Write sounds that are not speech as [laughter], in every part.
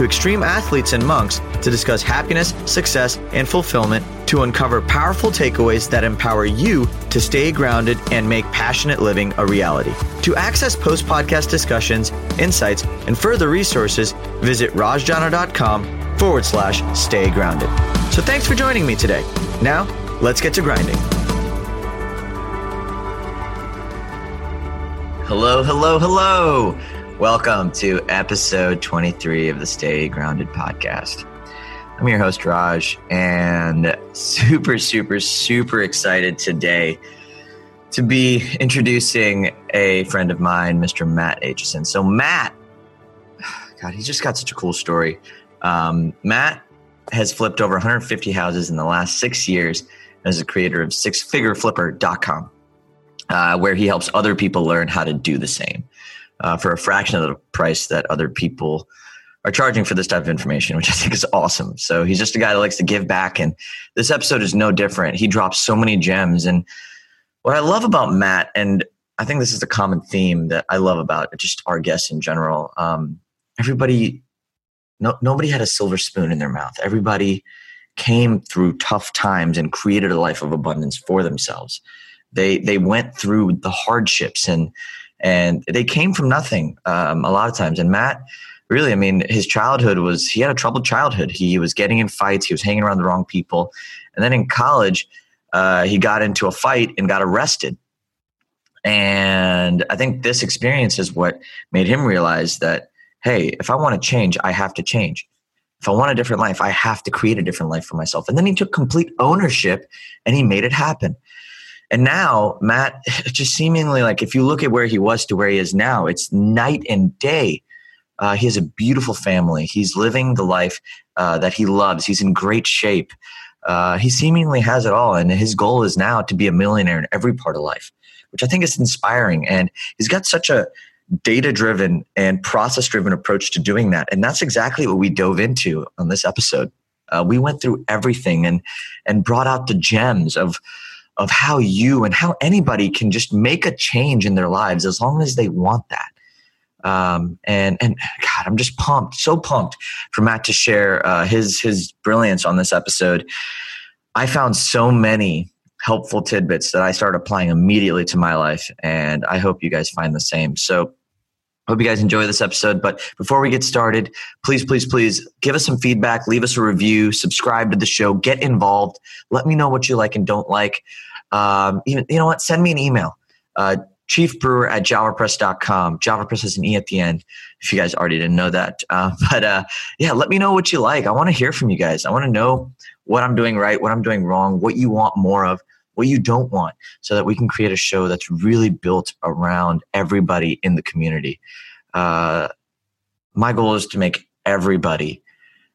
to extreme athletes and monks to discuss happiness, success, and fulfillment to uncover powerful takeaways that empower you to stay grounded and make passionate living a reality. To access post podcast discussions, insights, and further resources, visit rajjana.com forward slash stay grounded. So thanks for joining me today. Now, let's get to grinding. Hello, hello, hello. Welcome to episode 23 of the Stay Grounded podcast. I'm your host, Raj, and super, super, super excited today to be introducing a friend of mine, Mr. Matt Aitchison. So, Matt, God, he's just got such a cool story. Um, Matt has flipped over 150 houses in the last six years as a creator of sixfigureflipper.com, uh, where he helps other people learn how to do the same uh, for a fraction of the price that other people are charging for this type of information, which I think is awesome. So he's just a guy that likes to give back. And this episode is no different. He drops so many gems. And what I love about Matt, and I think this is a common theme that I love about just our guests in general. Um, everybody no, nobody had a silver spoon in their mouth. Everybody came through tough times and created a life of abundance for themselves. They they went through the hardships and and they came from nothing um, a lot of times. And Matt, really, I mean, his childhood was he had a troubled childhood. He was getting in fights. He was hanging around the wrong people. And then in college, uh, he got into a fight and got arrested. And I think this experience is what made him realize that hey, if I want to change, I have to change. If I want a different life, I have to create a different life for myself. And then he took complete ownership and he made it happen. And now, Matt, [laughs] just seemingly like if you look at where he was to where he is now, it's night and day. Uh, he has a beautiful family. He's living the life uh, that he loves. He's in great shape. Uh, he seemingly has it all. And his goal is now to be a millionaire in every part of life, which I think is inspiring. And he's got such a data driven and process driven approach to doing that. And that's exactly what we dove into on this episode. Uh, we went through everything and and brought out the gems of of how you and how anybody can just make a change in their lives as long as they want that. Um, and and God, I'm just pumped, so pumped for Matt to share uh, his his brilliance on this episode. I found so many helpful tidbits that I started applying immediately to my life, and I hope you guys find the same. So Hope you guys enjoy this episode. But before we get started, please, please, please give us some feedback, leave us a review, subscribe to the show, get involved. Let me know what you like and don't like. Um, even, you know what? Send me an email. Uh, chiefbrewer at javapresse.com. JavaPresse has an E at the end, if you guys already didn't know that. [laughs] Uh, but uh, yeah, let me know what you like. I want to hear from you guys. I want to know what I'm doing right, what I'm doing wrong, what you want more of what you don't want, so that we can create a show that's really built around everybody in the community. Uh, my goal is to make everybody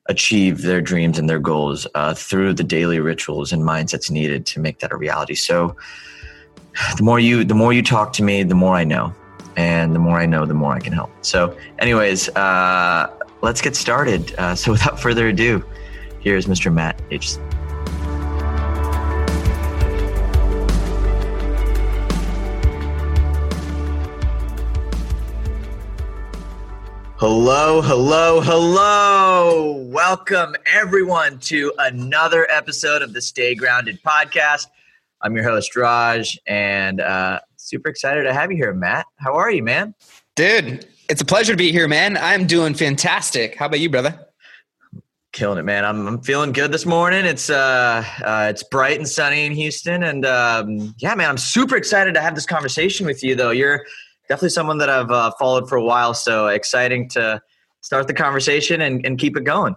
achieve their dreams and their goals uh, through the daily rituals and mindsets needed to make that a reality. So, the more you the more you talk to me, the more I know, and the more I know, the more I can help. So, anyways, uh, let's get started. Uh, so, [laughs] without further ado, here's Mr. Matt H. Hello, hello, hello. Welcome everyone to another episode of the Stay Grounded podcast. I'm your host, Raj, and uh, super excited to have you here, Matt. How are you, man? Dude, it's a pleasure to be here, man. I'm doing fantastic. How about you, brother? Killing it, man. I'm, I'm feeling good this morning. It's uh, uh it's bright and sunny in Houston, and um, yeah, man, I'm super excited to have this conversation with you. Though you're definitely someone that I've uh, followed for a while. So exciting to start the conversation and, and keep it going.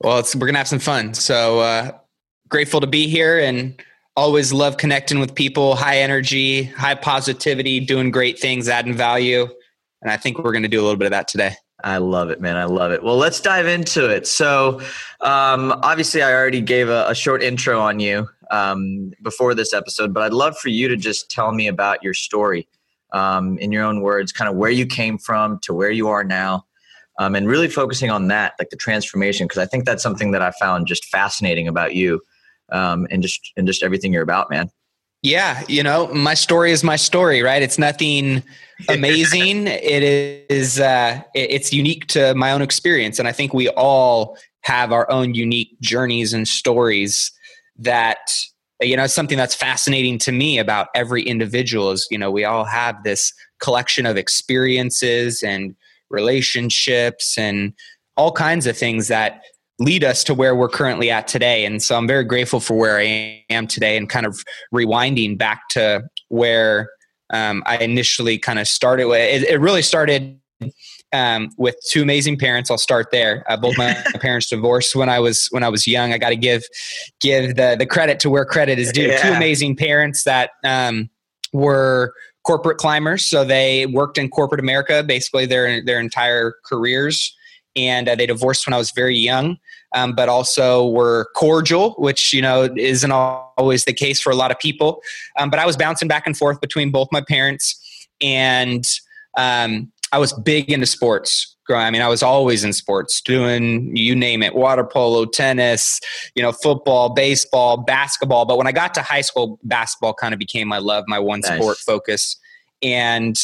Well, we're gonna have some fun. So uh, grateful to be here and always love connecting with people. High energy, high positivity, doing great things, adding value, and I think we're gonna do a little bit of that today. I love it, man. I love it. Well, let's dive into it. So, um, obviously, I already gave a, a short intro on you um, before this episode, but I'd love for you to just tell me about your story um, in your own words, kind of where you came from to where you are now, um, and really focusing on that, like the transformation, because I think that's something that I found just fascinating about you, um, and just and just everything you're about, man. Yeah, you know, my story is my story, right? It's nothing amazing. [laughs] it is uh, it's unique to my own experience, and I think we all have our own unique journeys and stories that you know something that's fascinating to me about every individual is you know we all have this collection of experiences and relationships and all kinds of things that lead us to where we're currently at today. And so i'm very grateful for where i am today and kind of rewinding back to where um, i initially kind of started with. It, it really started um, with two amazing parents. I'll start there. Uh, both my [laughs] parents divorced when I was when I was young. I got to give give the the credit to where credit is due. Yeah. Two amazing parents that um, were corporate climbers. So they worked in corporate America basically their their entire careers, and uh, they divorced when I was very young. Um, but also were cordial, which you know isn't always the case for a lot of people. Um, but I was bouncing back and forth between both my parents, and um, I was big into sports. I mean, I was always in sports, doing you name it, water polo, tennis, you know, football, baseball, basketball. But when I got to high school, basketball kind of became my love, my one nice. sport focus. And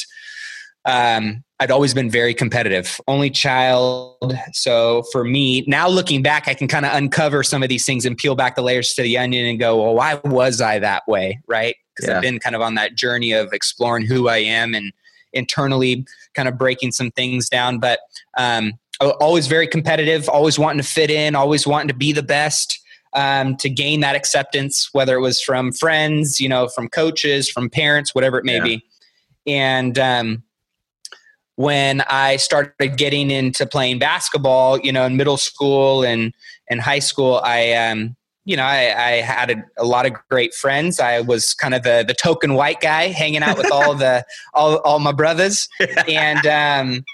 um, I'd always been very competitive, only child. So for me, now looking back, I can kind of uncover some of these things and peel back the layers to the onion and go, well, why was I that way? Right. Because yeah. I've been kind of on that journey of exploring who I am and internally kind of breaking some things down. But um, always very competitive, always wanting to fit in, always wanting to be the best. Um, to gain that acceptance, whether it was from friends, you know, from coaches, from parents, whatever it may yeah. be. And um, when I started getting into playing basketball, you know, in middle school and and high school, I um, you know, I, I had a, a, lot of great friends. I was kind of the the token white guy, hanging out with all the [laughs] all all my brothers, and um,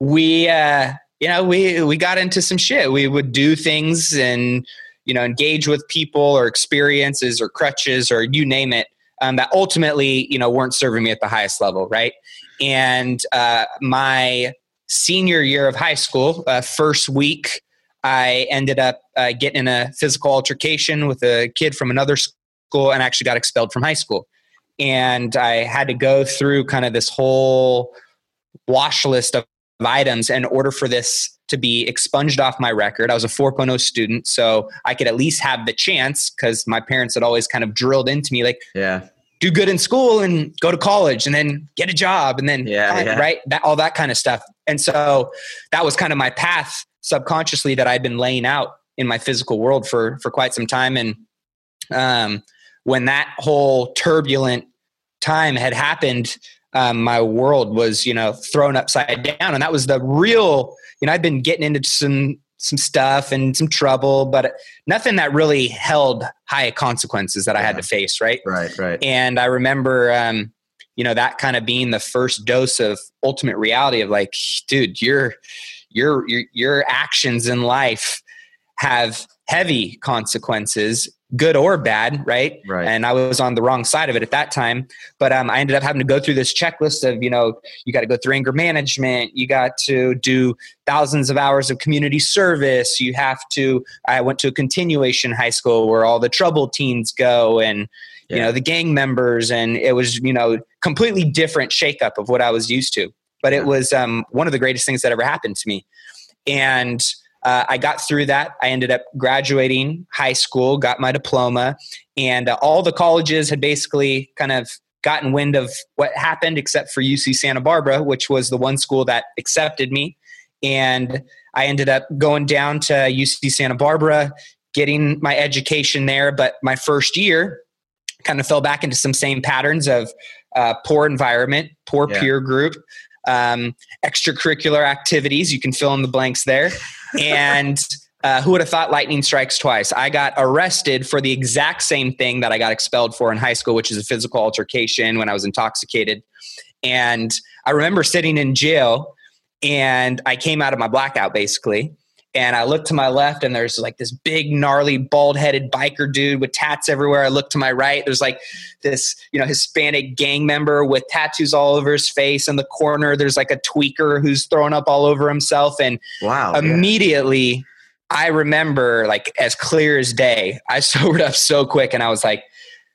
we, uh, you know, we we got into some shit. We would do things and you know engage with people or experiences or crutches or you name it um, that ultimately you know weren't serving me at the highest level, right? And uh, my senior year of high school, uh, first week I ended up uh, getting in a physical altercation with a kid from another school and actually got expelled from high school. And I had to go through kind of this whole wash list of items in order for this to be expunged off my record. I was a 4.0 student, so I could at least have the chance because my parents had always kind of drilled into me like, yeah, do good in school and go to college and then get a job and then yeah, yeah. right that all that kind of stuff. And so that was kind of my path subconsciously that I'd been laying out in my physical world for for quite some time. And um, when that whole turbulent time had happened, um, my world was you know thrown upside down, and that was the real. You know, I'd been getting into some some stuff and some trouble, but nothing that really held high consequences that yeah. I had to face. Right. Right. Right. And I remember. Um, you know that kind of being the first dose of ultimate reality of like dude you're your your your actions in life have heavy consequences good or bad right? Right. And i was on the wrong side of it at that time but um, i ended up having to go through this checklist of you know you got to go through anger management you got to do thousands of hours of community service you have to i went to a continuation high school where all the troubled teens go and yeah. you know the gang members and it was you know completely different shakeup of what i was used to but it was um, one of the greatest things that ever happened to me. And uh, I got through that. I ended up graduating high school, got my diploma, and uh, all the colleges had basically kind of gotten wind of what happened, except for UC Santa Barbara, which was the one school that accepted me. And I ended up going down to UC Santa Barbara, getting my education there. But my first year kind of fell back into some same patterns of uh, poor environment, poor yeah. peer group, um, extracurricular activities. You can fill in the blanks there. And [laughs] uh, who would have thought lightning strikes twice? I got arrested for the exact same thing that I got expelled for in high school, which is a physical altercation when I was intoxicated. And I remember sitting in jail and I came out of my blackout basically. And I look to my left and there's like this big gnarly bald headed biker dude with tats everywhere. I look to my right, there's like this, you know, Hispanic gang member with tattoos all over his face. In the corner, there's like a tweaker who's throwing up all over himself. And wow, immediately yeah. I remember like as clear as day, I [laughs] sobered up so quick and I was like,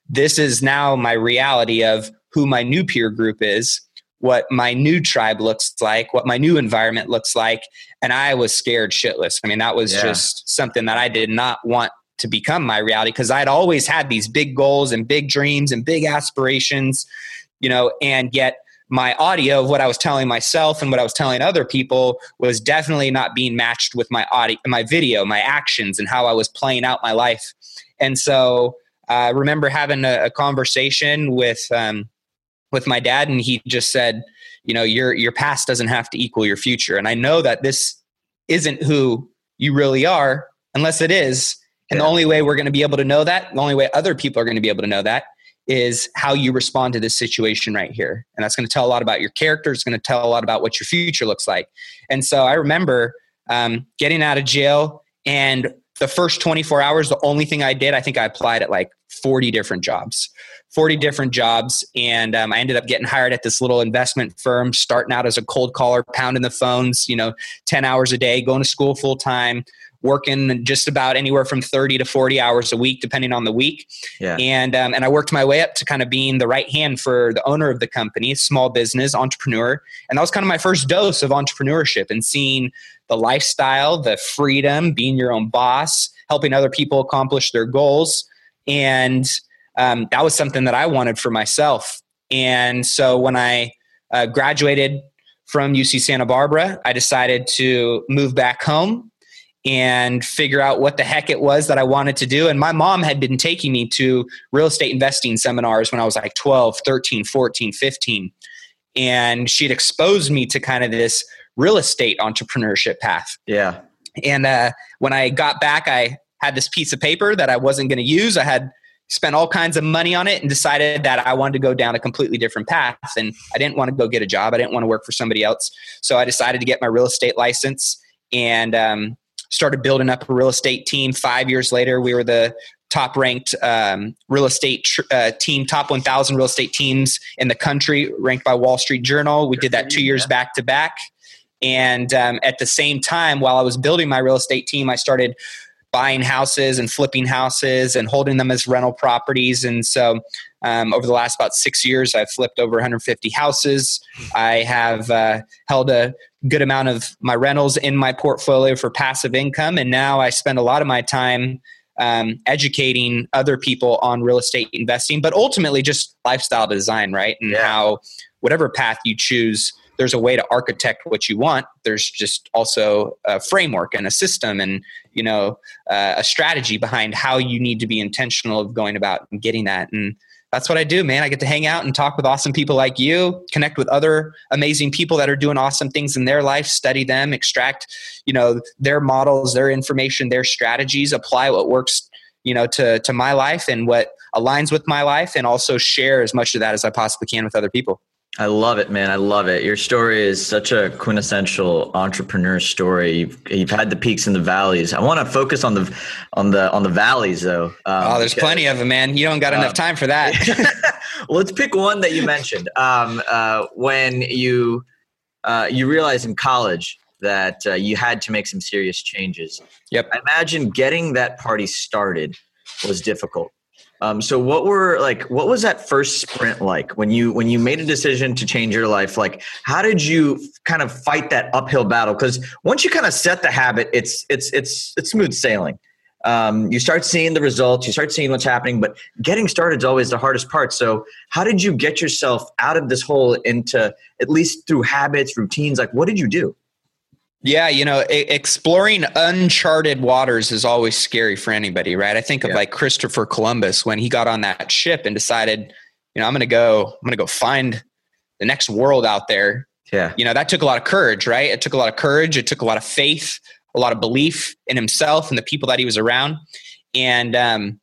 this is now my reality of who my new peer group is what my new tribe looks like, what my new environment looks like. And I was scared shitless. I mean, that was yeah. just something that I did not want to become my reality because I'd always had these big goals and big dreams and big aspirations, you know, and yet my audio of what I was telling myself and what I was telling other people was definitely not being matched with my audio, my video, my actions, and how I was playing out my life. And so I remember having a, a conversation with um, with my dad and he just said you know your your past doesn't have to equal your future. And i know that this isn't who you really are unless it is. And yeah. the only way we're going to be able to know that the only way other people are going to be able to know that is how you respond to this situation right here. And that's going to tell a lot about your character it's going to tell a lot about what your future looks like. And so i remember um, getting out of jail and the first 24 hours the only thing i did i think i applied at like 40 different jobs 40 different jobs. And um, I ended up getting hired at this little investment firm, starting out as a cold caller, pounding the phones, you know, 10 hours a day, going to school full time, working just about anywhere from 30 to 40 hours a week, depending on the week. Yeah. And, um, and I worked my way up to kind of being the right hand for the owner of the company, small business, entrepreneur. And that was kind of my first dose of entrepreneurship and seeing the lifestyle, the freedom, being your own boss, helping other people accomplish their goals. And um, that was something that I wanted for myself. And so when I uh, graduated from UC Santa Barbara, I decided to move back home and figure out what the heck it was that I wanted to do. And my mom had been taking me to real estate investing seminars when I was like 12, 13, 14, 15. And she'd exposed me to kind of this real estate entrepreneurship path. Yeah. And uh, when I got back, I had this piece of paper that I wasn't going to use. I had spent all kinds of money on it and decided that I wanted to go down a completely different path. And I didn't want to go get a job. I didn't want to work for somebody else. So I decided to get my real estate license and um, started building up a real estate team. Five years later, we were the top ranked um, real estate tr- uh, team, top 1,000 real estate teams in the country, ranked by Wall Street Journal. We did that two years back to back. And um, at the same time, while I was building my real estate team, I started buying houses and flipping houses and holding them as rental properties. And so, um, over the last about six years, I've flipped over 150 houses. I have uh, held a good amount of my rentals in my portfolio for passive income. And now I spend a lot of my time um, educating other people on real estate investing, but ultimately just lifestyle design, right? And yeah. how whatever path you choose, there's a way to architect what you want there's just also a framework and a system and you know uh, a strategy behind how you need to be intentional of going about and getting that and that's what I do, man. I get to hang out and talk with awesome people like you, connect with other amazing people that are doing awesome things in their life, study them, extract, you know, their models, their information, their strategies, apply what works, you know, to to my life and what aligns with my life and also share as much of that as I possibly can with other people. I love it, man. I love it. Your story is such a quintessential entrepreneur story. You've, you've had the peaks and the valleys. I want to focus on the on the on the valleys, though. Um, oh, there's because, plenty of them, man. You don't got um, enough time for that. well, [laughs] let's pick one that you mentioned. Um, uh, when you uh, you realized in college that uh, you had to make some serious changes. Yep. I imagine getting that party started was difficult. Um, so what were like what was that first sprint like when you when you made a decision to change your life? Like how did you kind of fight that uphill battle? Because once you kind of set the habit, it's it's it's it's smooth sailing. Um, you start seeing the results, you start seeing what's happening, but getting started is always the hardest part. So, how did you get yourself out of this hole into at least through habits, routines? Like, what did you do? Yeah, you know, exploring uncharted waters is always scary for anybody, right? I think of yeah. like Christopher Columbus when he got on that ship and decided, you know, I'm going to go, I'm going to go find the next world out there. Yeah. You know, that took a lot of courage, right? It took a lot of courage. It took a lot of faith, a lot of belief in himself and the people that he was around. And, um,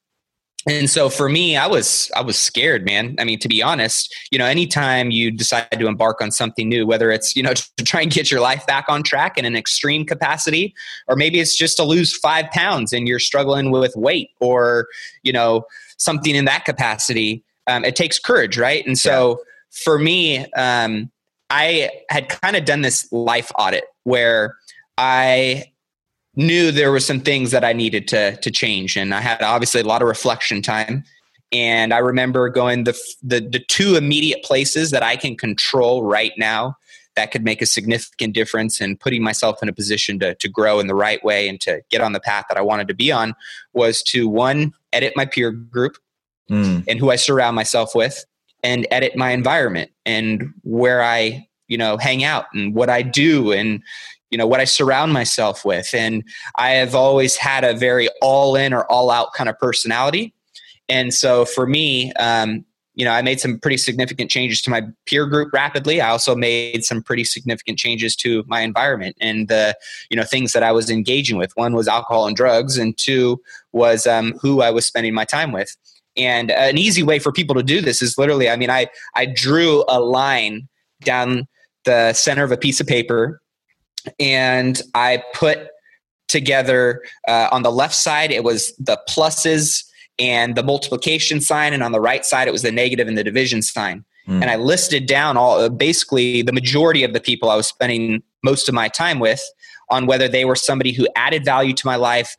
and so for me i was i was scared man i mean to be honest you know anytime you decide to embark on something new whether it's you know [laughs] to try and get your life back on track in an extreme capacity or maybe it's just to lose five pounds and you're struggling with weight or you know something in that capacity um, it takes courage right and so yeah. for me um, i had kind of done this life audit where i knew there were some things that I needed to to change, and I had obviously a lot of reflection time. And I remember going the the, the two immediate places that I can control right now that could make a significant difference in putting myself in a position to to grow in the right way and to get on the path that I wanted to be on was to one edit my peer group mm. and who I surround myself with, and edit my environment and where I you know hang out and what I do and you know what i surround myself with. And i have always had a very all in or all out kind of personality. And so for me um, you know i made some pretty significant changes to my peer group rapidly. I also made some pretty significant changes to my environment and the you know things that i was engaging with. One was alcohol and drugs and two was um, who i was spending my time with. And an easy way for people to do this is literally i mean i i drew a line down the center of a piece of paper and I put together uh, on the left side it was the pluses and the multiplication sign and on the right side it was the negative and the division sign mm. and i listed down all basically the majority of the people i was spending most of my time with on whether they were somebody who added value to my life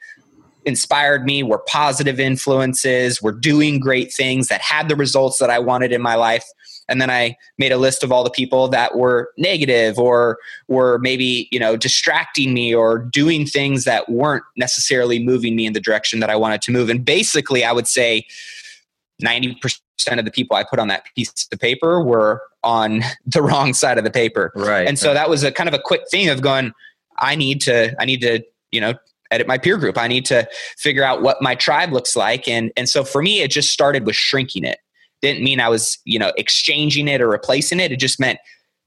inspired me were positive influences were doing great things that had the results that i wanted in my life and then i made a list of all the people that were negative or were maybe you know distracting me or doing things that weren't necessarily moving me in the direction that i wanted to move. And basically i would say 90% of the people i put on that piece of paper were on [laughs] the wrong side of the paper. Right. And so that was a kind of a quick thing of going i need to i need to you know edit my peer group. I need to figure out what my tribe looks like. And and so for me it just started with shrinking it didn't mean I was, you know, exchanging it or replacing it. It just meant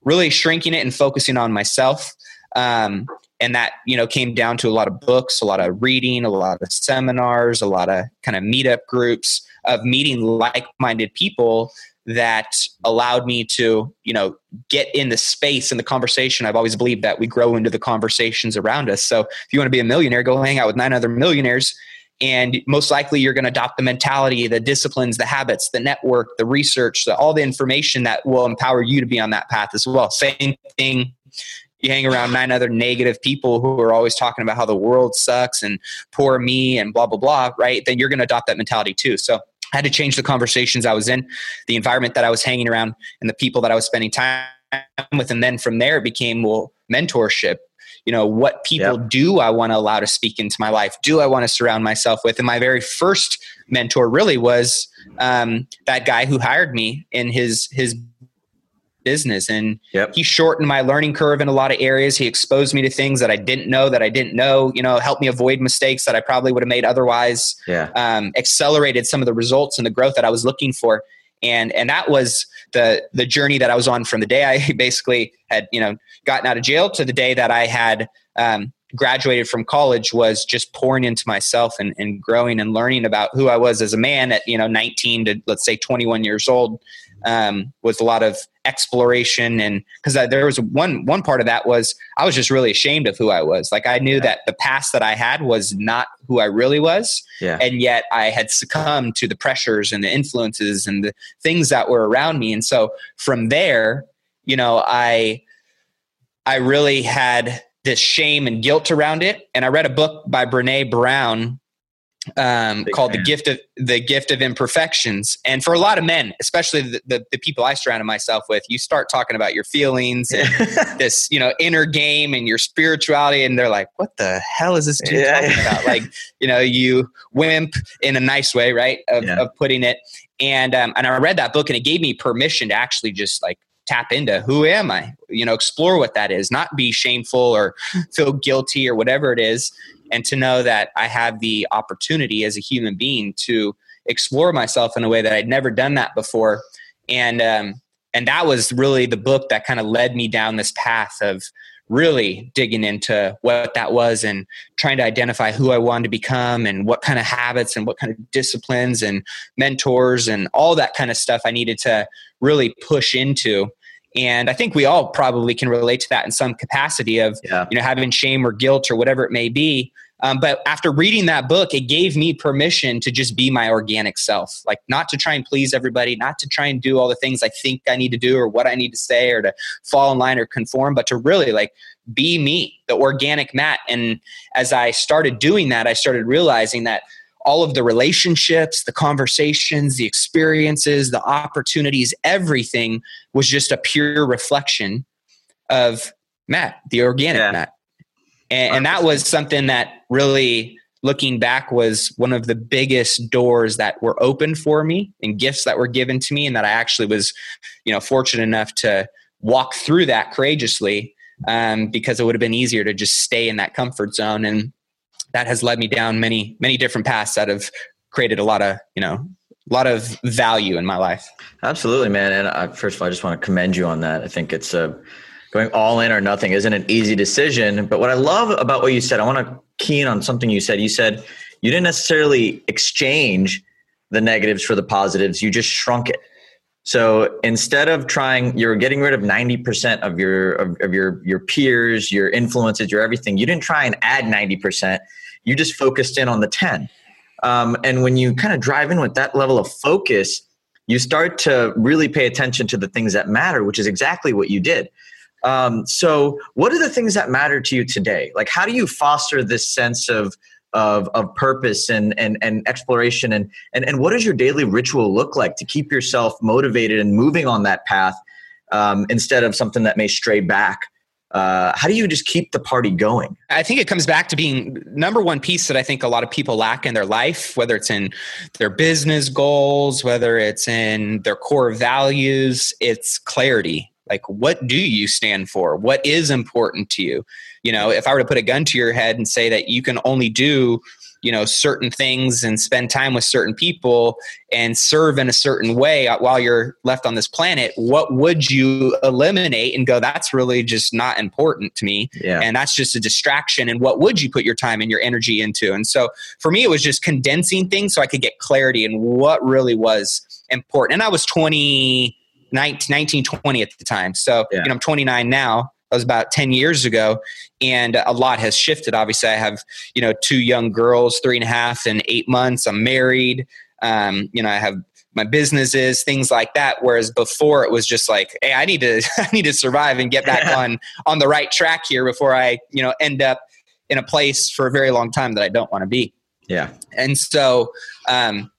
really shrinking it and focusing on myself. Um, and that, you know, came down to a lot of books, a lot of reading, a lot of seminars, a lot of kind of meetup groups of meeting like-minded people that allowed me to, you know, get in the space and the conversation. I've always believed that we grow into the conversations around us. So if you want to be a millionaire, go hang out with nine other millionaires and most likely you're going to adopt the mentality the disciplines the habits the network the research the, all the information that will empower you to be on that path as well. Same thing you hang around nine other negative people who are always talking about how the world sucks and poor me and blah blah blah right? Then you're going to adopt that mentality too. So I had to change the conversations I was in, the environment that I was hanging around, and the people that I was spending time with. And then from there, it became well, mentorship, you know what people yep. do i want to allow to speak into my life do i want to surround myself with and my very first mentor really was um, that guy who hired me in his his business and yep. he shortened my learning curve in a lot of areas he exposed me to things that i didn't know that i didn't know you know helped me avoid mistakes that i probably would have made otherwise yeah. um, accelerated some of the results and the growth that i was looking for and and that was the the journey that I was on from the day I [laughs] basically had you know gotten out of jail to the day that I had um, graduated from college was just pouring into myself and, and growing and learning about who I was as a man at you know 19 to let's say 21 years old um, was a lot of exploration and because there was one one part of that was I was just really ashamed of who I was. Like I knew yeah. that the past that I had was not who I really was, yeah. and yet I had succumbed to the pressures and the influences and the things that were around me. And so from there, you know, I I really had this shame and guilt around it. And I read a book by Brene Brown um, called fan. the gift of the gift of imperfections and for a lot of men especially the, the, the people i surrounded myself with you start talking about your feelings and [laughs] this you know inner game and your spirituality and they're like what the hell is this dude yeah. talking about like [laughs] you know you wimp in a nice way right of, yeah. of putting it and um, and i read that book and it gave me permission to actually just like tap into who am i you know explore what that is not be shameful or [laughs] feel guilty or whatever it is and to know that I have the opportunity as a human being to explore myself in a way that I'd never done that before. And um, and that was really the book that kind of led me down this path of really digging into what that was and trying to identify who I wanted to become and what kind of habits and what kind of disciplines and mentors and all that kind of stuff I needed to really push into. And I think we all probably can relate to that in some capacity of yeah. you know having shame or guilt or whatever it may be. Um, but after reading that book, it gave me permission to just be my organic self, like not to try and please everybody, not to try and do all the things I think I need to do or what I need to say or to fall in line or conform, but to really like be me, the organic Matt. And as I started doing that, I started realizing that all of the relationships, the conversations, the experiences, the opportunities, everything was just a pure reflection of Matt, the organic yeah. Matt and, and that was something that really looking back was one of the biggest doors that were opened for me and gifts that were given to me and that i actually was you know fortunate enough to walk through that courageously um, because it would have been easier to just stay in that comfort zone and that has led me down many many different paths that have created a lot of you know a lot of value in my life absolutely man and I, first of all i just want to commend you on that i think it's a going all in or nothing isn't an easy decision. But what I love about what you said, I want to key in on something you said. You said you didn't necessarily exchange the negatives for the positives, you just shrunk it. So instead of trying, you're getting rid of 90% of your of, of your your peers, your influences, your everything. You didn't try and add 90%. You just focused in on the 10. Um, and when you kind of drive in with that level of focus, you start to really pay attention to the things that matter, which is exactly what you did. Um, so, what are the things that matter to you today? Like, how do you foster this sense of of, of purpose and, and, and exploration and, and, and what does your daily ritual look like to keep yourself motivated and moving on that path um, instead of something that may stray back uh, how do you just keep the party going? I think it comes back to being number one piece that i think a lot of people lack in their life whether it's in their business goals whether it's in their core values it's clarity. Like what do you stand for? What is important to you? You know if i were to put a gun to your head and say that you can only do you know certain things and spend time with certain people and serve in a certain way while you're left on this planet what would you eliminate and go that's really just not important to me yeah. and that's just a distraction and what would you put your time and your energy into and so for me it was just condensing things so i could get clarity in what really was important and i was 20 19, 20 at the time. So, yeah. you know, I'm 29 now. That was about 10 years ago. And a lot has shifted. Obviously, I have, you know, two young girls, three and a half and eight months. I'm married. Um, you know, I have my businesses, things like that. Whereas before it was just like, hey, I need to [laughs] I need to survive and get back on on the right track here before I, you know, end up in a place for a very long time that I don't want to be. Yeah. And so um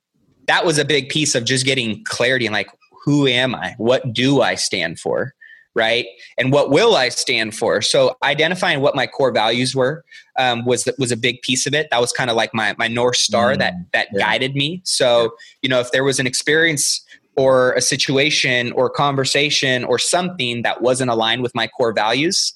that was a big piece of just getting clarity and like who am I? What do I stand for? Right. And what will I stand for? So identifying what my core values were um, was was a big piece of it. That was kind of like my my north star mm, that that yeah. guided me. So you know, if there was an experience or a situation or conversation or something that wasn't aligned with my core values,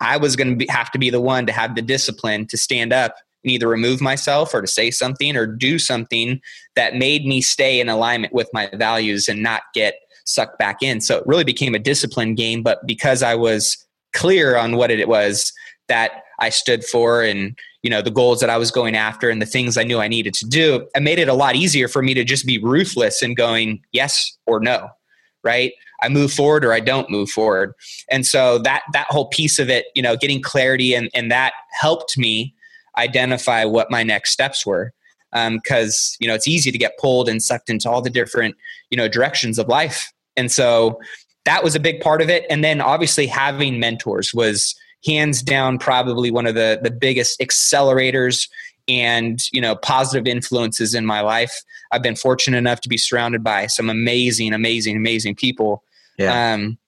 I was going to have to be the one to have the discipline to stand up and either remove myself or to say something or do something that made me stay in alignment with my values and not get sucked back in. So it really became a discipline game. But because I was clear on what it was that I stood for and you know the goals that I was going after and the things I knew I needed to do, it made it a lot easier for me to just be ruthless in going yes or no. Right. I move forward or I don't move forward. And so that that whole piece of it, you know, getting clarity and, and that helped me identify what my next steps were because um, you know it's easy to get pulled and sucked into all the different you know directions of life and so that was a big part of it and then obviously having mentors was hands down probably one of the the biggest accelerators and you know positive influences in my life i've been fortunate enough to be surrounded by some amazing amazing amazing people yeah. um,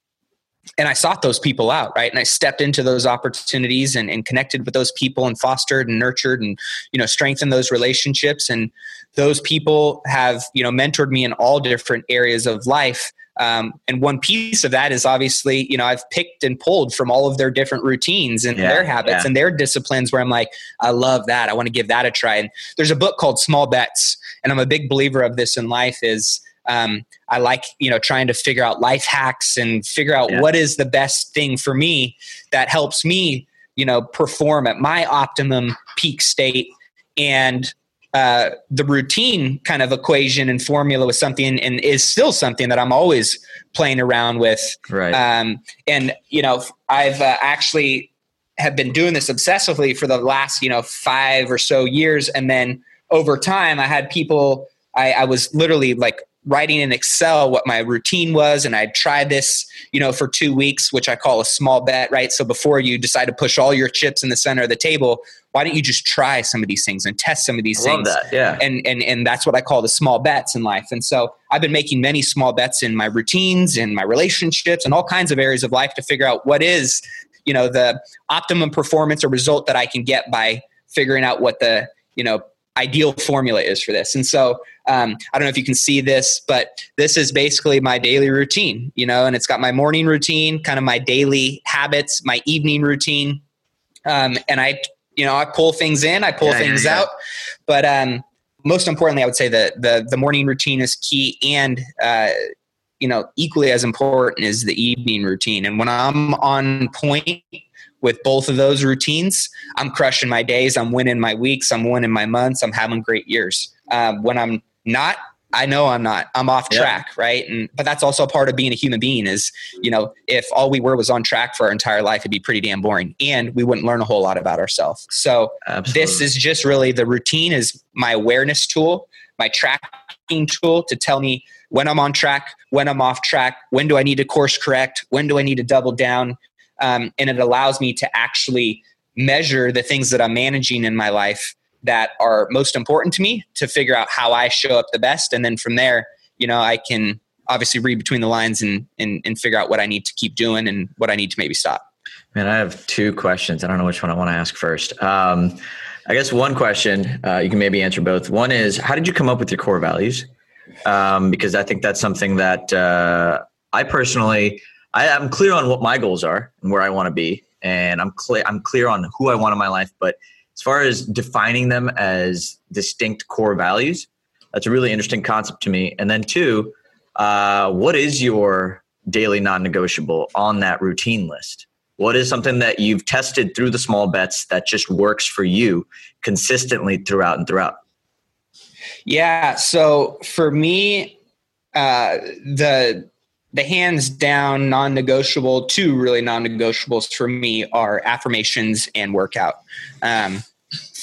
and I sought those people out, right? And I stepped into those opportunities and, and connected with those people and fostered and nurtured and, you know, strengthened those relationships. And those people have, you know, mentored me in all different areas of life. Um, and one piece of that is obviously, you know, I've picked and pulled from all of their different routines and yeah, their habits yeah. and their disciplines where I'm like, I love that. I want to give that a try. And there's a book called Small Bets. And I'm a big believer of this in life is Um, I like you know trying to figure out life hacks and figure out Yeah. what is the best thing for me that helps me you know perform at my optimum peak state and uh, the routine kind of equation and formula was something and is still something that I'm always playing around with Right. um, and you know i've uh, actually have been doing this obsessively for the last you know five or so years and then over time i had people i, I was literally like writing in excel what my routine was and i tried this you know for two weeks which i call a small bet right so before you decide to push all your chips in the center of the table why don't you just try some of these things and test some of these I love things that. Yeah. and and and that's what I call the small bets in life. And so I've been making many small bets in my routines, in my relationships, and all kinds of areas of life to figure out what is, you know, the optimum performance or result that I can get by figuring out what the you know ideal formula is for this. And so um, I don't know if you can see this, but this is basically my daily routine, you know, and it's got my morning routine, kind of my daily habits, my evening routine, um, and I you know I pull things in, I pull Yeah, things yeah. out, but um, most importantly, I would say that the the morning routine is key, and uh, you know, equally as important is the evening routine. And when I'm on point with both of those routines, I'm crushing my days, I'm winning my weeks, I'm winning my months, I'm having great years. Um, when I'm not, I know I'm not. I'm off Yeah. track, right? And but that's also part of being a human being. Is you know, if all we were was on track for our entire life, it'd be pretty damn boring, and we wouldn't learn a whole lot about ourselves. So Absolutely. this is just really the routine is my awareness tool my tracking tool to tell me when i'm on track when i'm off track when do i need to course correct when do i need to double down um, and it allows me to actually measure the things that i'm managing in my life that are most important to me to figure out how i show up the best and then from there you know i can obviously read between the lines and, and, and figure out what i need to keep doing and what i need to maybe stop Man, I have two questions. I don't know which one I want to ask first. Um, I guess one question uh, you can maybe answer both. One is, how did you come up with your core values? Um, because I think that's something that uh, I personally, I, I'm clear on what my goals are and where I want to be, and I'm clear. I'm clear on who I want in my life. But as far as defining them as distinct core values, that's a really interesting concept to me. And then two, uh, what is your daily non-negotiable on that routine list? What is something that you've tested through the small bets that just works for you consistently throughout and throughout? Yeah. So for me, uh, the the hands down non-negotiable, two really non-negotiables for me are affirmations and workout. Um,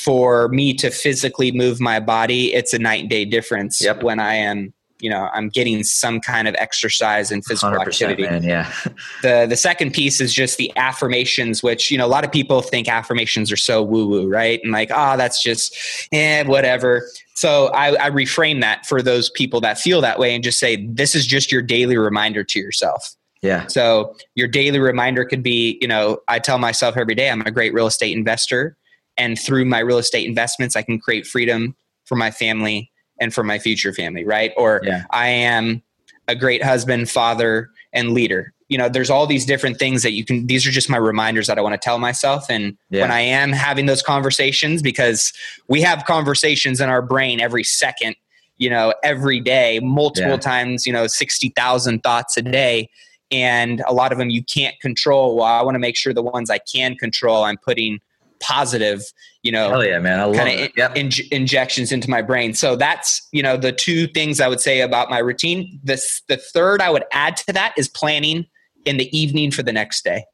for me to physically move my body, it's a night and day difference Yep. when I am, you know, I'm getting some kind of exercise and physical activity man. Yeah. [laughs] the the second piece is just the affirmations which you know a lot of people think affirmations are so woo woo right and like ah that's just eh whatever so I, I reframe that for those people that feel that way and just say this is just your daily reminder to yourself Yeah. so your daily reminder could be you know i tell myself every day i'm a great real estate investor and through my real estate investments i can create freedom for my family and for my future family right or Yeah. I am a great husband, father, and leader. You know, there's all these different things that you can, these are just my reminders that I want to tell myself. And Yeah. when I am having those conversations, because we have conversations in our brain every second, you know, every day, multiple Yeah. times, you know, 60,000 thoughts a day. And a lot of them you can't control. Well, I want to make sure the ones I can control, I'm putting positive, you know, Hell yeah, man. I love kind of Yep. inj- injections into my brain. So that's you know the two things I would say about my routine. The the third I would add to that is planning in the evening for the next day.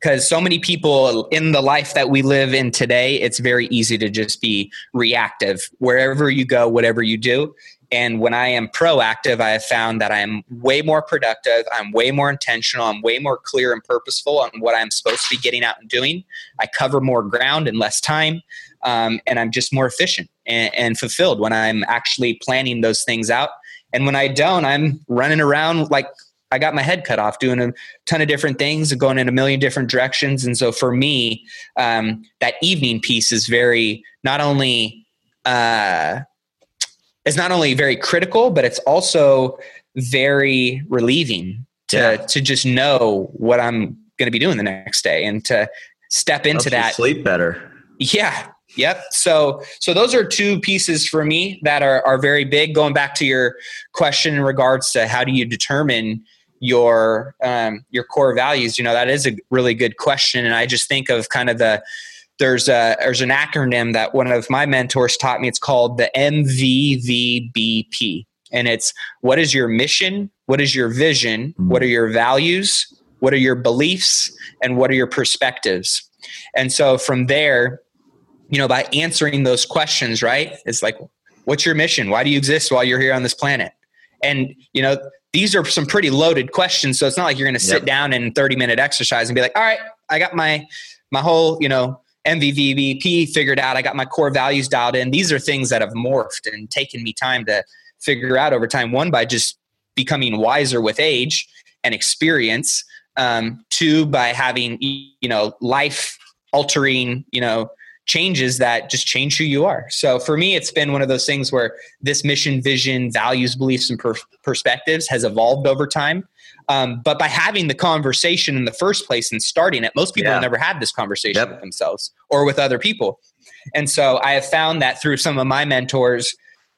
Because so many people in the life that we live in today, it's very easy to just be reactive wherever you go, whatever you do. And when I am proactive, I have found that I'm way more productive. I'm way more intentional. I'm way more clear and purposeful on what I'm supposed to be getting out and doing. I cover more ground in less time. Um, and I'm just more efficient and, and fulfilled when I'm actually planning those things out. And when I don't, I'm running around like I got my head cut off doing a ton of different things, and going in a million different directions. And so for me, um, that evening piece is very not only uh, is not only very critical, but it's also very relieving to Yeah. to just know what I'm going to be doing the next day and to step into that sleep better. yeah Yep. So so those are two pieces for me that are are very big. Going back to your question in regards to how do you determine your um, your core values, you know that is a really good question, and I just think of kind of the there's a there's an acronym that one of my mentors taught me. It's called the MVVBP, and it's what is your mission, what is your vision, mm-hmm. what are your values, what are your beliefs, and what are your perspectives. And so from there, you know, by answering those questions, right? It's like, what's your mission? Why do you exist while you're here on this planet? And, you know, these are some pretty loaded questions. So it's not like you're going to sit yep. down in 30 minute exercise and be like, all right, I got my, my whole, you know, MVVBP figured out. I got my core values dialed in. These are things that have morphed and taken me time to figure out over time. One, by just becoming wiser with age and experience. Um, two, by having, you know, life altering, you know, changes that just change who you are. So for me, it's been one of those things where this mission, vision, values, beliefs, and per- perspectives has evolved over time. Um, but by having the conversation in the first place and starting it, most people yeah. have never had this conversation yep. with themselves or with other people. And so I have found that through some of my mentors,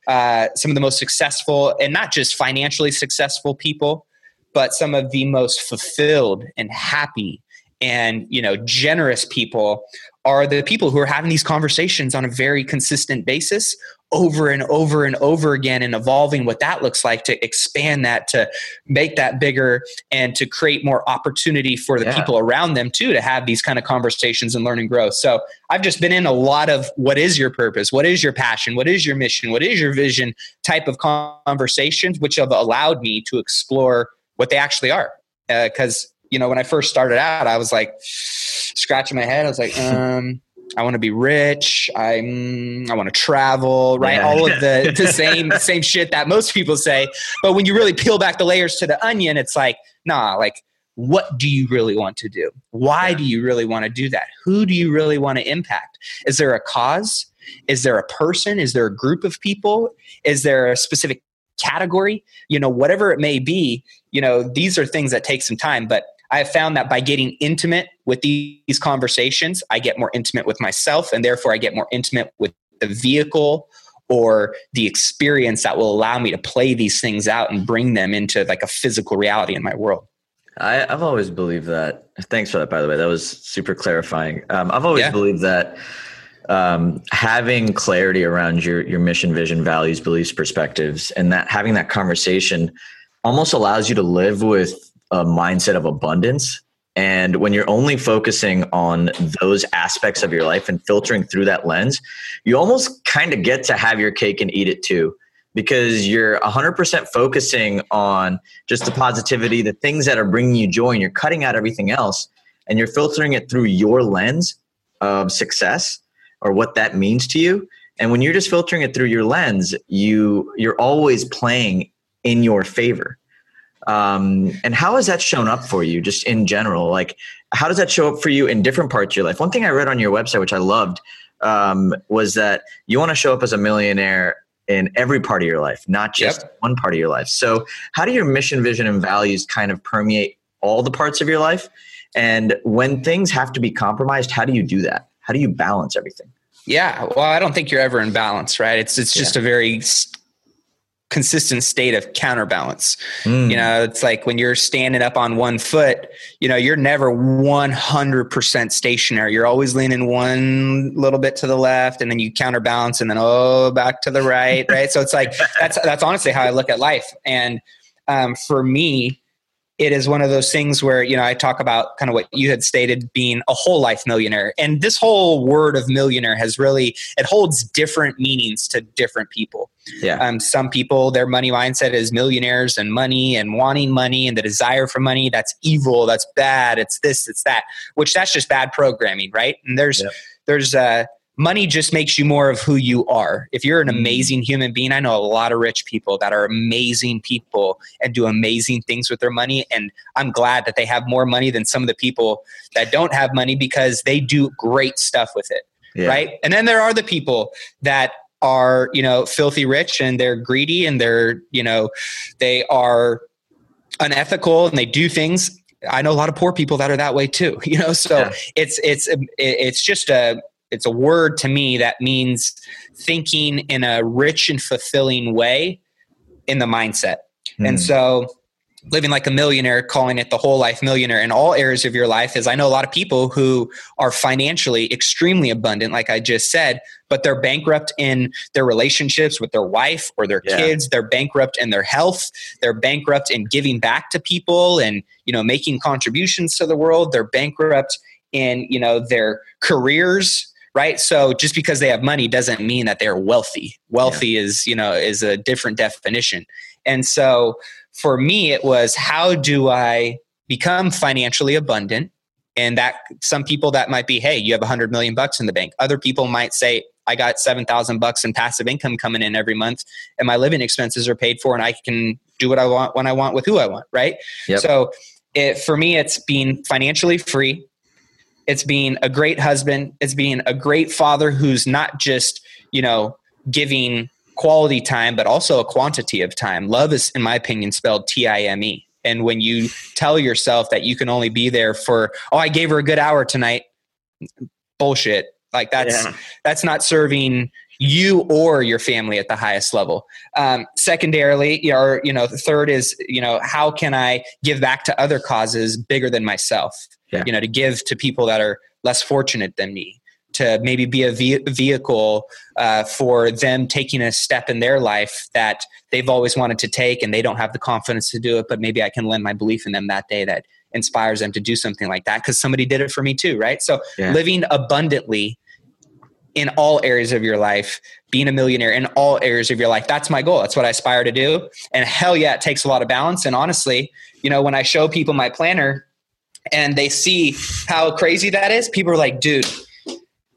uh, some of the most successful and not just financially successful people, but some of the most fulfilled and happy and you know generous people are the people who are having these conversations on a very consistent basis over and over and over again and evolving what that looks like to expand that to make that bigger and to create more opportunity for the yeah. people around them too to have these kind of conversations and learn and grow so i've just been in a lot of what is your purpose what is your passion what is your mission what is your vision type of conversations which have allowed me to explore what they actually are because uh, you know, when I first started out, I was like scratching my head. I was like, [laughs] um, I want to be rich. I'm, I want to travel, right? Yeah. All of the, [laughs] the same, same shit that most people say. But when you really peel back the layers to the onion, it's like, nah, like, what do you really want to do? Why yeah. do you really want to do that? Who do you really want to impact? Is there a cause? Is there a person? Is there a group of people? Is there a specific category? You know, whatever it may be, you know, these are things that take some time, but I have found that by getting intimate with these conversations, I get more intimate with myself, and therefore I get more intimate with the vehicle or the experience that will allow me to play these things out and bring them into like a physical reality in my world. I, have always believed that. Thanks for that, by the way. That was super clarifying. Um, I've always yeah. believed that um, having clarity around your your mission, vision, values, beliefs, perspectives, and that having that conversation almost allows you to live with a mindset of abundance. And when you're only focusing on those aspects of your life and filtering through that lens, you almost kind of get to have your cake and eat it too because you're 100% focusing on just the positivity, the things that are bringing you joy, and you're cutting out everything else and you're filtering it through your lens of success or what that means to you. And when you're just filtering it through your lens, you you're always playing in your favor. Um, and how has that shown up for you just in general? Like, how does that show up for you in different parts of your life? One thing I read on your website, which I loved, um, was that you want to show up as a millionaire in every part of your life, not just yep. one part of your life. So, how do your mission, vision, and values kind of permeate all the parts of your life? And when things have to be compromised, how do you do that? How do you balance everything? Yeah, well, I don't think you're ever in balance, right? It's it's just yeah. a very consistent state of counterbalance. Mm. You know, it's like when you're standing up on one foot, you know, you're never 100% stationary. You're always leaning one little bit to the left and then you counterbalance and then oh back to the right, right? so it's like [laughs] that's that's honestly how I look at life. And um, for me, it is one of those things where you know i talk about kind of what you had stated being a whole life millionaire. And this whole word of millionaire has really it holds different meanings to different people. Yeah. Um, some people their money mindset is millionaires and money and wanting money and the desire for money. That's evil that's bad it's this it's that which that's just bad programming right? And there's yeah. there's uh money just makes you more of who you are. If you're an mm. amazing human being, I know a lot of rich people that are amazing people and do amazing things with their money. And I'm glad that they have more money than some of the people that don't have money because they do great stuff with it. Yeah. Right. And then there are the people that are, you know, filthy rich and they're greedy and they're, you know, they are unethical and they do things I know a lot of poor people that are that way too, [laughs] you know. So yeah. it's it's it's just a it's a word to me that means thinking in a rich and fulfilling way in the mindset. Mm. And hmm. so living like a millionaire, calling it the whole life millionaire in all areas of your life is I know a lot of people who are financially extremely abundant, like I just said, but they're bankrupt in their relationships with their wife or their yeah. kids. They're bankrupt in their health. They're bankrupt in giving back to people and, you know, making contributions to the world. They're bankrupt in, you know, their careers right so just because they have money doesn't mean that they're wealthy wealthy yeah. is you know is a different definition and so for me, it was how do I become financially abundant? And that some people that might be, hey, you have a hundred million bucks in the bank. Other people might say, I got seven thousand bucks in passive income coming in every month, and my living expenses are paid for, and I can do what I want when I want with who I want. Right. Yep. So, it, for me, it's being financially free. It's being a great husband. It's being a great father who's not just you know giving quality time, but also a quantity of time. Love is, in my opinion, spelled T I M E. And when you tell yourself that you can only be there for, oh, I gave her a good hour tonight, bullshit. Like that's yeah. that's not serving you or your family at the highest level. Um, secondarily, or you know, the third is you know, how can I give back to other causes bigger than myself? Yeah. You know, to give to people that are less fortunate than me to maybe be a vehicle uh, for them taking a step in their life that they've always wanted to take and they don't have the confidence to do it but maybe i can lend my belief in them that day that inspires them to do something like that because somebody did it for me too right so yeah. living abundantly in all areas of your life being a millionaire in all areas of your life that's my goal that's what i aspire to do and hell yeah it takes a lot of balance and honestly you know when i show people my planner and they see how crazy that is people are like dude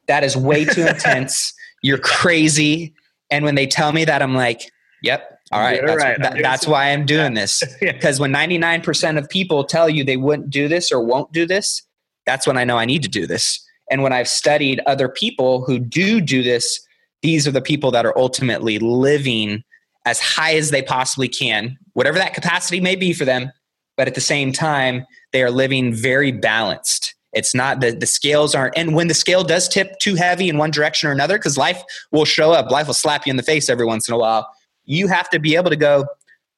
that is way too [laughs] intense. You're crazy. And when they tell me that, I'm like, yep, all right. That's, right. That, that's why I'm doing this. [laughs] Because when 99% of people tell you they wouldn't do this or won't do this, that's when I know I need to do this. And when I've studied other people who do do this, these are the people that are ultimately living as high as they possibly can, whatever that capacity may be for them. But at the same time, they are living very balanced it's not the, the scales aren't, and when the scale does tip too heavy in one direction or another, because life will show up, life will slap you in the face every once in a while. You have to be able to go,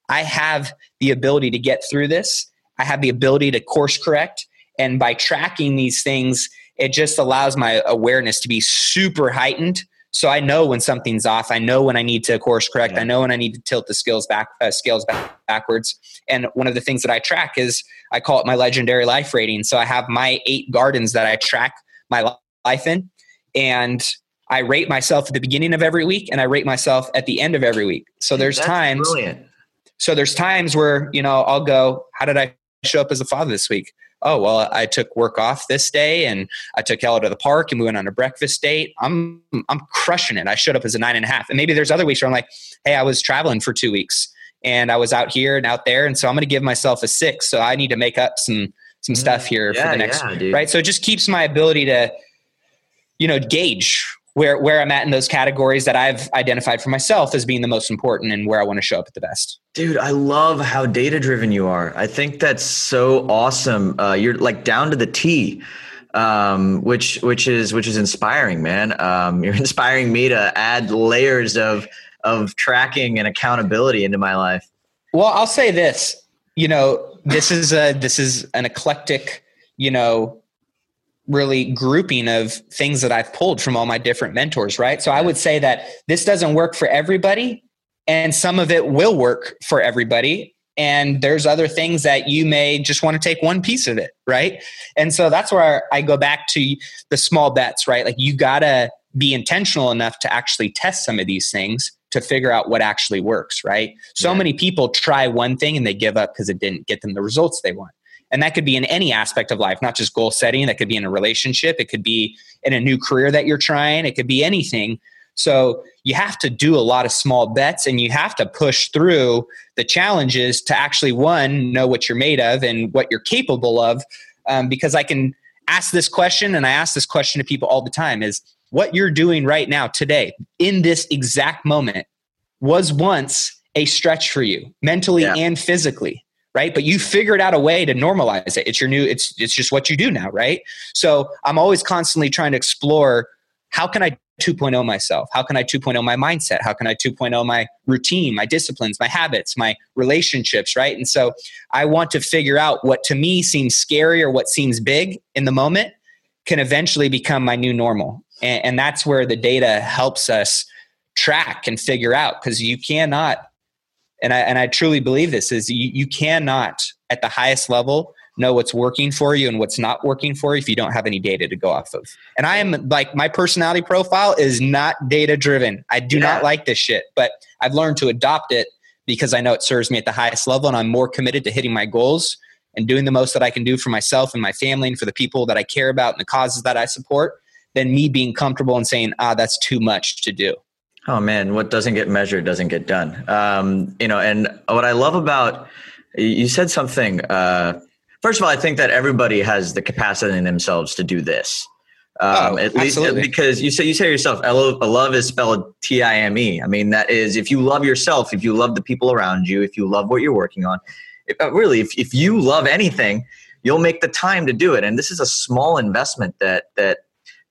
I have the ability to get through this. I have the ability to course correct. And by tracking these things, it just allows my awareness to be super heightened so I know when something's off. I know when I need to course correct. Yeah. I know when I need to tilt the skills back, uh, scales back, backwards. And one of the things that I track is I call it my legendary life rating. So I have my eight gardens that I track my life in, and I rate myself at the beginning of every week, and I rate myself at the end of every week. So there's That's times. Brilliant. So there's times where you know I'll go, how did I show up as a father this week? Oh well i took work off this day and i took ella to the park and we went on a breakfast date. I'm i'm crushing it. I showed up as a nine and a half. And maybe there's other weeks where i'm like hey i was traveling for two weeks and i was out here and out there. And so i'm going to give myself a six. So i need to make up some some mm, stuff here yeah, for the next yeah, right? So it just keeps my ability to you know gauge where where I'm at in those categories that I've identified for myself as being the most important and where I want to show up at the best. Dude, I love how data driven you are. I think that's so awesome. Uh, you're like down to the T, um, which which is which is inspiring, man. Um, [laughs] you're inspiring me to add layers of of tracking and accountability into my life. Well, I'll say this. You know, this is a this is an eclectic, you know, really grouping of things that I've pulled from all my different mentors, right? So I would say that this doesn't work for everybody, and some of it will work for everybody. And there's other things that you may just want to take one piece of it, right? And so that's where I go back to the small bets, right? Like you gotta be intentional enough to actually test some of these things to figure out what actually works, right? So yeah. many people try one thing and they give up because it didn't get them the results they want. And that could be in any aspect of life, not just goal setting. That could be in a relationship. It could be in a new career that you're trying. It could be anything. So you have to do a lot of small bets and you have to push through the challenges to actually, one, know what you're made of and what you're capable of. Um, because I can ask this question and I ask this question to people all the time is what you're doing right now, today, in this exact moment, was once a stretch for you mentally yeah. and physically right but you figured out a way to normalize it it's your new it's it's just what you do now right so i'm always constantly trying to explore how can I 2.0 myself? How can I 2.0 my mindset? How can I 2.0 my routine, my disciplines, my habits, my relationships, right? And so I want to figure out what to me seems scary or what seems big in the moment can eventually become my new normal. And, and that's where the data helps us track and figure out because you cannot, and I, and I truly believe this is you, you cannot at the highest level know what's working for you and what's not working for you if you don't have any data to go off of. And I am like my personality profile is not data driven. I do yeah. not like this shit, but I've learned to adopt it because I know it serves me at the highest level and I'm more committed to hitting my goals and doing the most that I can do for myself and my family and for the people that I care about and the causes that I support than me being comfortable and saying, ah, that's too much to do. Oh man, what doesn't get measured doesn't get done. Um, you know, and what I love about you said something uh, First of all, I think that everybody has the capacity in themselves to do this. Um, oh, at least absolutely. because you say you say yourself, love is spelled T I M E. I mean, that is if you love yourself, if you love the people around you, if you love what you're working on, if, uh, really, if, if you love anything, you'll make the time to do it. And this is a small investment that that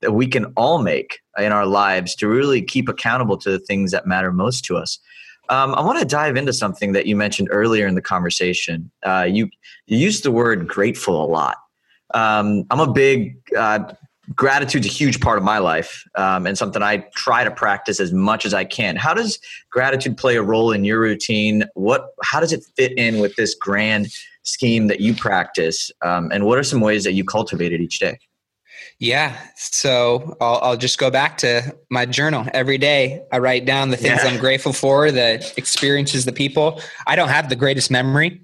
that we can all make in our lives to really keep accountable to the things that matter most to us. Um, I want to dive into something that you mentioned earlier in the conversation. Uh, you, you used the word grateful a lot. Um, I'm a big uh, gratitude's a huge part of my life um, and something I try to practice as much as I can. How does gratitude play a role in your routine? What how does it fit in with this grand scheme that you practice? Um, and what are some ways that you cultivate it each day? Yeah. So I'll, I'll, just go back to my journal every day. I write down the things yeah. I'm grateful for, the experiences, the people. I don't have the greatest memory.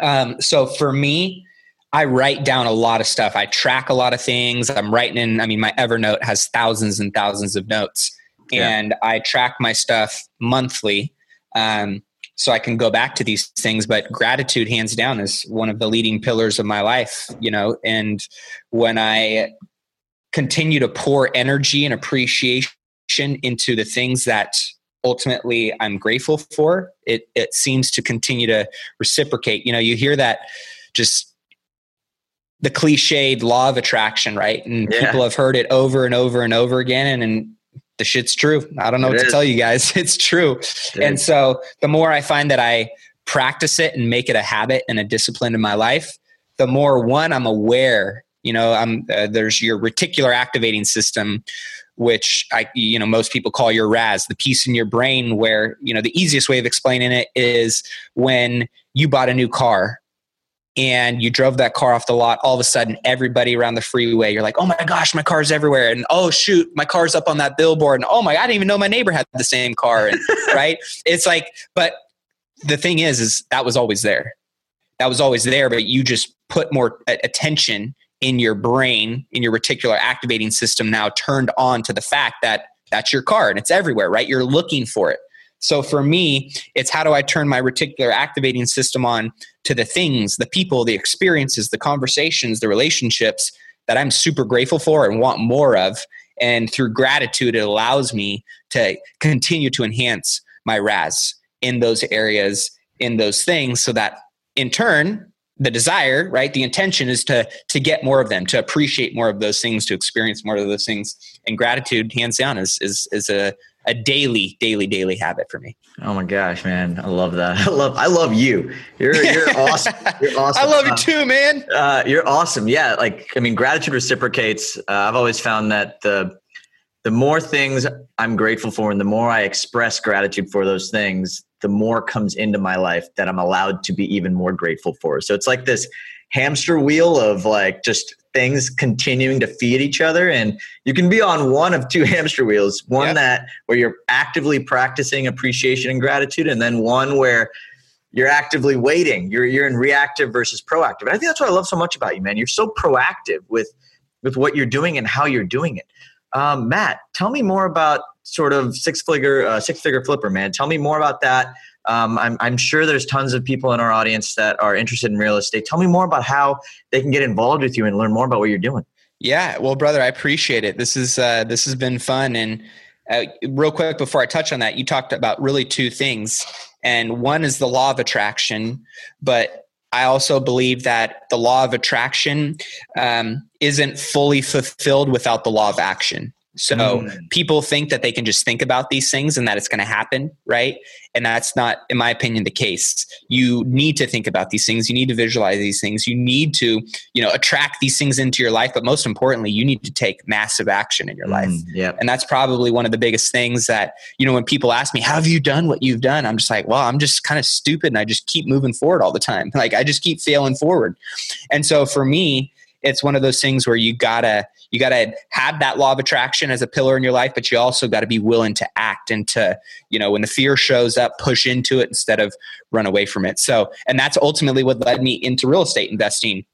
Um, so for me, I write down a lot of stuff. I track a lot of things. I'm writing in, I mean, my Evernote has thousands and thousands of notes. Yeah. And I track my stuff monthly. Um, so I can go back to these things. But gratitude, hands down, is one of the leading pillars of my life, you know. And when I continue to pour energy and appreciation into the things that ultimately I'm grateful for, it it seems to continue to reciprocate. You know, you hear that just the cliched law of attraction, right? And yeah. people have heard it over and over and over again. And, and the shit's true. I don't know it what is. to tell you guys. [laughs] It's true. It and is. so the more I find that I practice it and make it a habit and a discipline in my life, the more one I'm aware. You know, I'm uh, there's your reticular activating system, which I you know most people call your RAS, the piece in your brain where you know the easiest way of explaining it is when you bought a new car and you drove that car off the lot, all of a sudden everybody around the freeway, you're like, oh my gosh, my car's everywhere. And oh shoot, my car's up on that billboard. And oh my, I didn't even know my neighbor had the same car. And [laughs] right. It's like, but the thing is, is that was always there. That was always there, but you just put more attention in your brain, in your reticular activating system now turned on to the fact that that's your car and it's everywhere, right? You're looking for it. So for me, it's how do I turn my reticular activating system on to the things, the people, the experiences, the conversations, the relationships that I'm super grateful for and want more of. And through gratitude, it allows me to continue to enhance my RAS in those areas, in those things, so that in turn, the desire, right, the intention is to to get more of them, to appreciate more of those things, to experience more of those things. And gratitude, hands down, is is is a a daily, daily, daily habit for me. Oh my gosh, man. I love that. [laughs] I love I love you. You're you're [laughs] awesome. You're awesome. I love you too, man. Uh, you're awesome. Yeah, like I mean gratitude reciprocates. Uh, I've always found that the the more things I'm grateful for and the more I express gratitude for those things, the more comes into my life that I'm allowed to be even more grateful for. So it's like this hamster wheel of like just things continuing to feed each other. And you can be on one of two [laughs] hamster wheels one yep. that where you're actively practicing appreciation and gratitude and then one where you're actively waiting. You're you're in reactive versus proactive. And i think that's what i love so much about you man. You're so proactive with with what you're doing and how you're doing it um, matt tell me more about sort of six figure uh, six figure flipper man tell me more about that um, I'm, I'm sure there's tons of people in our audience that are interested in real estate. Tell me more about how they can get involved with you and learn more about what you're doing. Yeah, well, brother, I appreciate it. This is uh, this has been fun. And uh, real quick before I touch on that, you talked about really two things, and one is the law of attraction, but I also believe that the law of attraction um, isn't fully fulfilled without the law of action. So mm. people think that they can just think about these things and that it's going to happen, right? And that's not, in my opinion, the case. You need to think about these things. You need to visualize these things. You need to, you know, attract these things into your life. But most importantly, you need to take massive action in your mm, life. Yeah. And that's probably one of the biggest things that, you know, when people ask me, how have you done what you've done? I'm just like, well, I'm just kind of stupid and I just keep moving forward all the time. [laughs] Like I just keep failing forward. And so for me, it's one of those things where you gotta you gotta have that law of attraction as a pillar in your life but you also got to be willing to act and to you know when the fear shows up push into it instead of run away from it so and that's ultimately what led me into real estate investing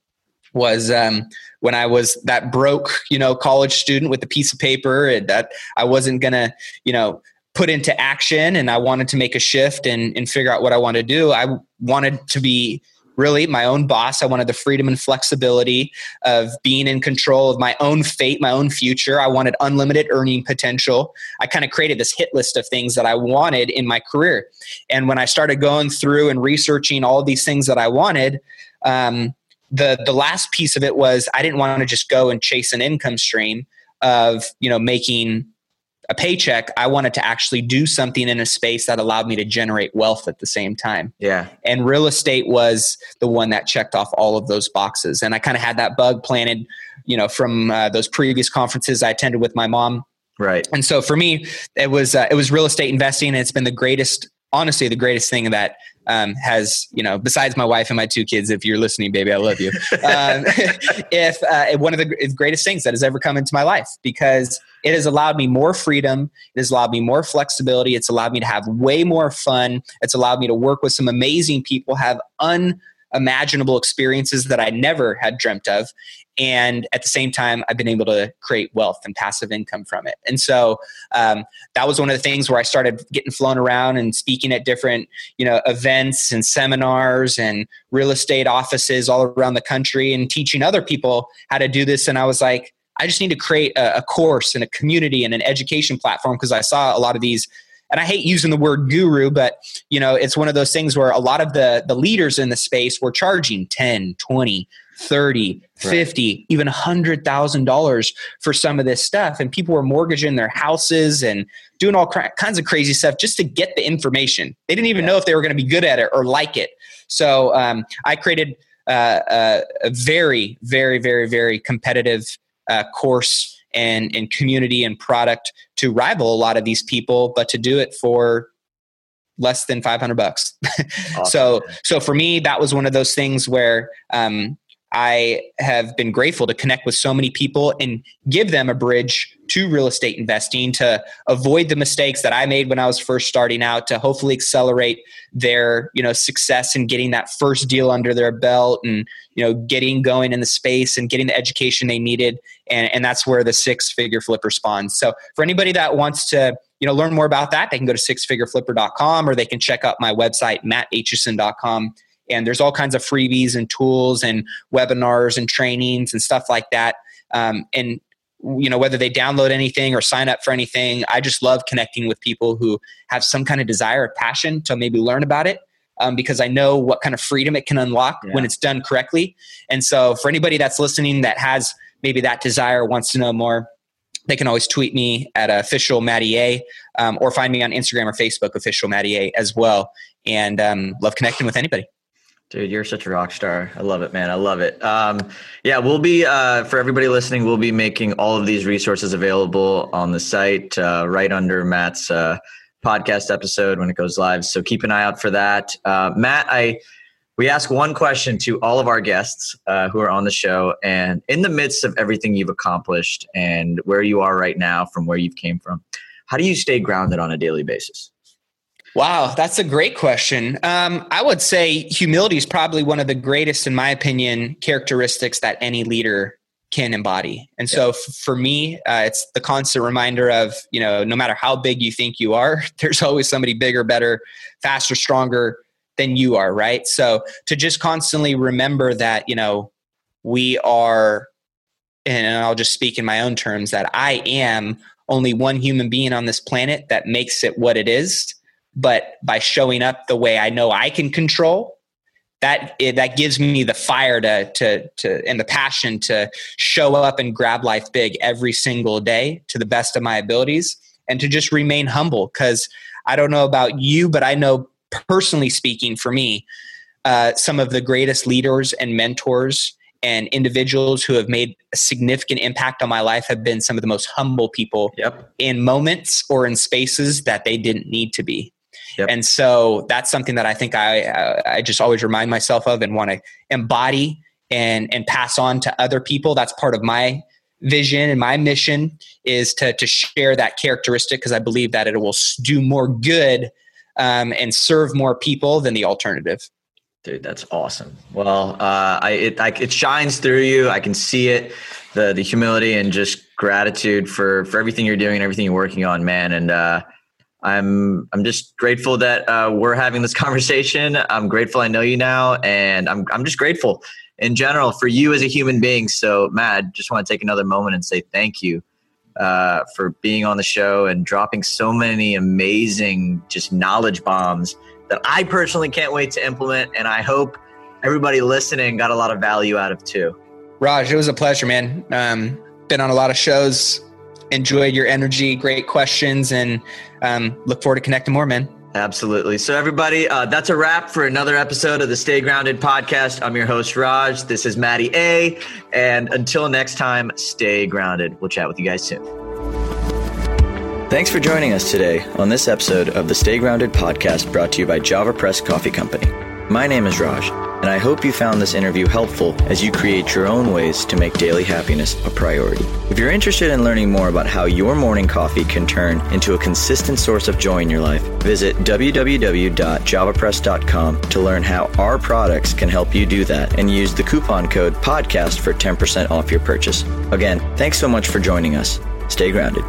was um, when I was that broke, you know, college student with a piece of paper and that I wasn't gonna, you know, put into action and I wanted to make a shift and, and figure out what I wanted to do. I wanted to be really my own boss. I wanted the freedom and flexibility of being in control of my own fate, my own future. I wanted unlimited earning potential. I kind of created this hit list of things that I wanted in my career. And when I started going through and researching all these things that I wanted, um, the the last piece of it was I didn't want to just go and chase an income stream of you know making a paycheck, I wanted to actually do something in a space that allowed me to generate wealth at the same time. Yeah. And real estate was the one that checked off all of those boxes. And I kind of had that bug planted, you know, from uh, those previous conferences I attended with my mom. Right. And so for me, it was uh, it was real estate investing, and it's been the greatest honestly the greatest thing that um, has you know besides my wife and my two kids if you're listening baby i love you [laughs] um, [laughs] if uh, one of the greatest things that has ever come into my life because it has allowed me more freedom it has allowed me more flexibility it's allowed me to have way more fun it's allowed me to work with some amazing people have unimaginable experiences that I never had dreamt of. And at the same time, I've been able to create wealth and passive income from it. And so um, that was one of the things where I started getting flown around and speaking at different, you know, events and seminars and real estate offices all around the country and teaching other people how to do this. And I was like, I just need to create a, a course and a community and an education platform because I saw a lot of these and I hate using the word guru, but you know, it's one of those things where a lot of the the leaders in the space were charging 10, 20, 30, 50, right. even $100,000 for some of this stuff. And people were mortgaging their houses and doing all kinds of crazy stuff just to get the information. They didn't even yeah. know if they were going to be good at it or like it. So um, I created uh, a, a, very, very, very, very competitive uh, course and, and community and product to rival a lot of these people, but to do it for less than 500 bucks. [laughs] Awesome. so, so for me, that was one of those things where, um, I have been grateful to connect with so many people and give them a bridge to real estate investing to avoid the mistakes that I made when I was first starting out to hopefully accelerate their, you know, success in getting that first deal under their belt and, you know, getting going in the space and getting the education they needed. And, and that's where the six figure flipper spawns. So for anybody that wants to, you know, learn more about that, they can go to sixfigureflipper.com or they can check out my website, mattaitchison.com and there's all kinds of freebies and tools and webinars and trainings and stuff like that um, and you know whether they download anything or sign up for anything i just love connecting with people who have some kind of desire or passion to maybe learn about it um, because i know what kind of freedom it can unlock yeah. when it's done correctly and so for anybody that's listening that has maybe that desire wants to know more they can always tweet me at official A, um, or find me on Instagram or Facebook, official Matty A as well. And um, love connecting with anybody. Dude, you're such a rock star. I love it, man. I love it. Um, yeah, we'll be uh, for everybody listening. We'll be making all of these resources available on the site, uh, right under Matt's uh, podcast episode when it goes live. So keep an eye out for that. Uh, Matt, I we ask one question to all of our guests uh, who are on the show, and in the midst of everything you've accomplished and where you are right now, from where you've came from, how do you stay grounded on a daily basis? Wow, that's a great question. Um, I would say humility is probably one of the greatest, in my opinion, characteristics that any leader can embody. And so, yeah. f- for me, uh, it's the constant reminder of you know, no matter how big you think you are, [laughs] there's always somebody bigger, better, faster, stronger than you are. Right. So to just constantly remember that you know we are, and I'll just speak in my own terms that I am only one human being on this planet that makes it what it is but by showing up the way I know I can control, that it, that gives me the fire to to to and the passion to show up and grab life big every single day to the best of my abilities and to just remain humble because I don't know about you, but I know personally speaking for me, uh, some of the greatest leaders and mentors and individuals who have made a significant impact on my life have been some of the most humble people yep. in moments or in spaces that they didn't need to be. Yep. And so that's something that I think I uh, I just always remind myself of and want to embody and and pass on to other people. That's part of my vision and my mission is to to share that characteristic because I believe that it will do more good um, and serve more people than the alternative. Dude, that's awesome. Well, uh, I, it, I, it shines through you. I can see it, the the humility and just gratitude for for everything you're doing and everything you're working on, man. And uh, I'm I'm just grateful that uh, we're having this [laughs] conversation. I'm grateful I know you now, and I'm I'm just grateful in general for you as a human being. So, Matt, just want to take another moment and say thank you uh, for being on the show and dropping so many amazing just knowledge bombs that I personally can't wait to implement. And I hope everybody listening got a lot of value out of too. Raj, it was a pleasure, man. Um, been on a lot of shows, enjoyed your energy, great questions, and um, look forward to connecting more, man. Absolutely. So, everybody, uh, that's a wrap for another episode of the Stay Grounded podcast. I'm your host, Raj. This is Matty A. And until next time, stay grounded. We'll chat with you guys soon. Thanks for joining us today on this episode of the Stay Grounded podcast brought to you by JavaPresse Coffee Company. My name is Raj, and I hope you found this interview helpful as you create your own ways to make daily happiness a priority. If you're interested in learning more about how your morning coffee can turn into a consistent source of joy in your life, visit www.javapresse.com to learn how our products can help you do that and use the coupon code PODCAST for 10% off your purchase. Again, thanks so much for joining us. Stay grounded.